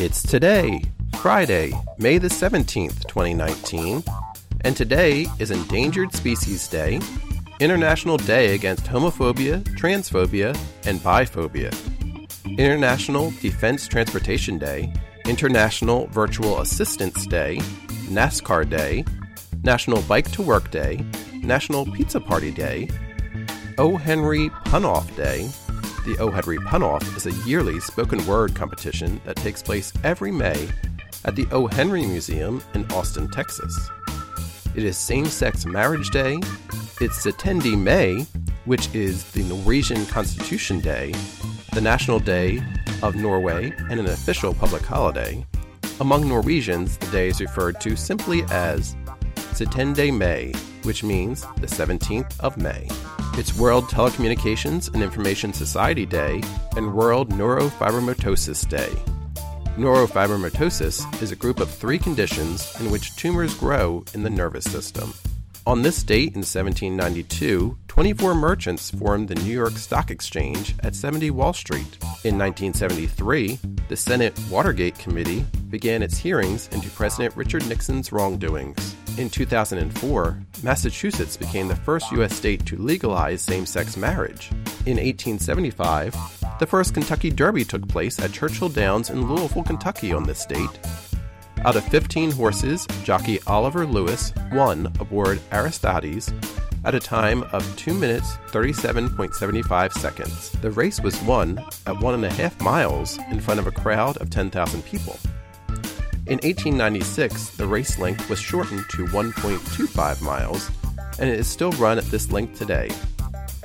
It's today, Friday, May the 17th, 2019, and today is Endangered Species Day, International Day Against Homophobia, Transphobia, and Biphobia, International Defense Transportation Day, International Virtual Assistance Day, NASCAR Day, National Bike to Work Day, National Pizza Party Day, O. Henry Punoff Day. The O. Henry Punoff is a yearly spoken word competition that takes place every May at the O. Henry Museum in Austin, Texas. It is Same Sex Marriage Day. It's Syttende May, which is the Norwegian Constitution Day, the National Day of Norway, and an official public holiday. Among Norwegians, the day is referred to simply as Syttende May, which means the 17th of May. It's World Telecommunications and Information Society Day and World Neurofibromatosis Day. Neurofibromatosis is a group of three conditions in which tumors grow in the nervous system. On this date in 1792, 24 merchants formed the New York Stock Exchange at 70 Wall Street. In 1973, the Senate Watergate Committee began its hearings into President Richard Nixon's wrongdoings. In 2004, Massachusetts became the first U.S. state to legalize same sex marriage. In 1875, the first Kentucky Derby took place at Churchill Downs in Louisville, Kentucky on this date. Out of 15 horses, jockey Oliver Lewis won aboard Aristides at a time of 2 minutes 37.75 seconds. The race was won at one and a half miles in front of a crowd of 10,000 people. In 1896, the race length was shortened to 1.25 miles, and it is still run at this length today.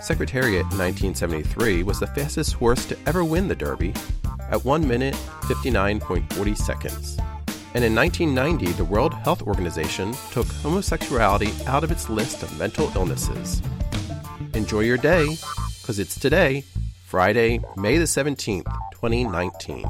Secretariat in 1973 was the fastest horse to ever win the Derby at 1 minute 59.40 seconds. And in 1990, the World Health Organization took homosexuality out of its list of mental illnesses. Enjoy your day, because it's today, Friday, May the 17th, 2019.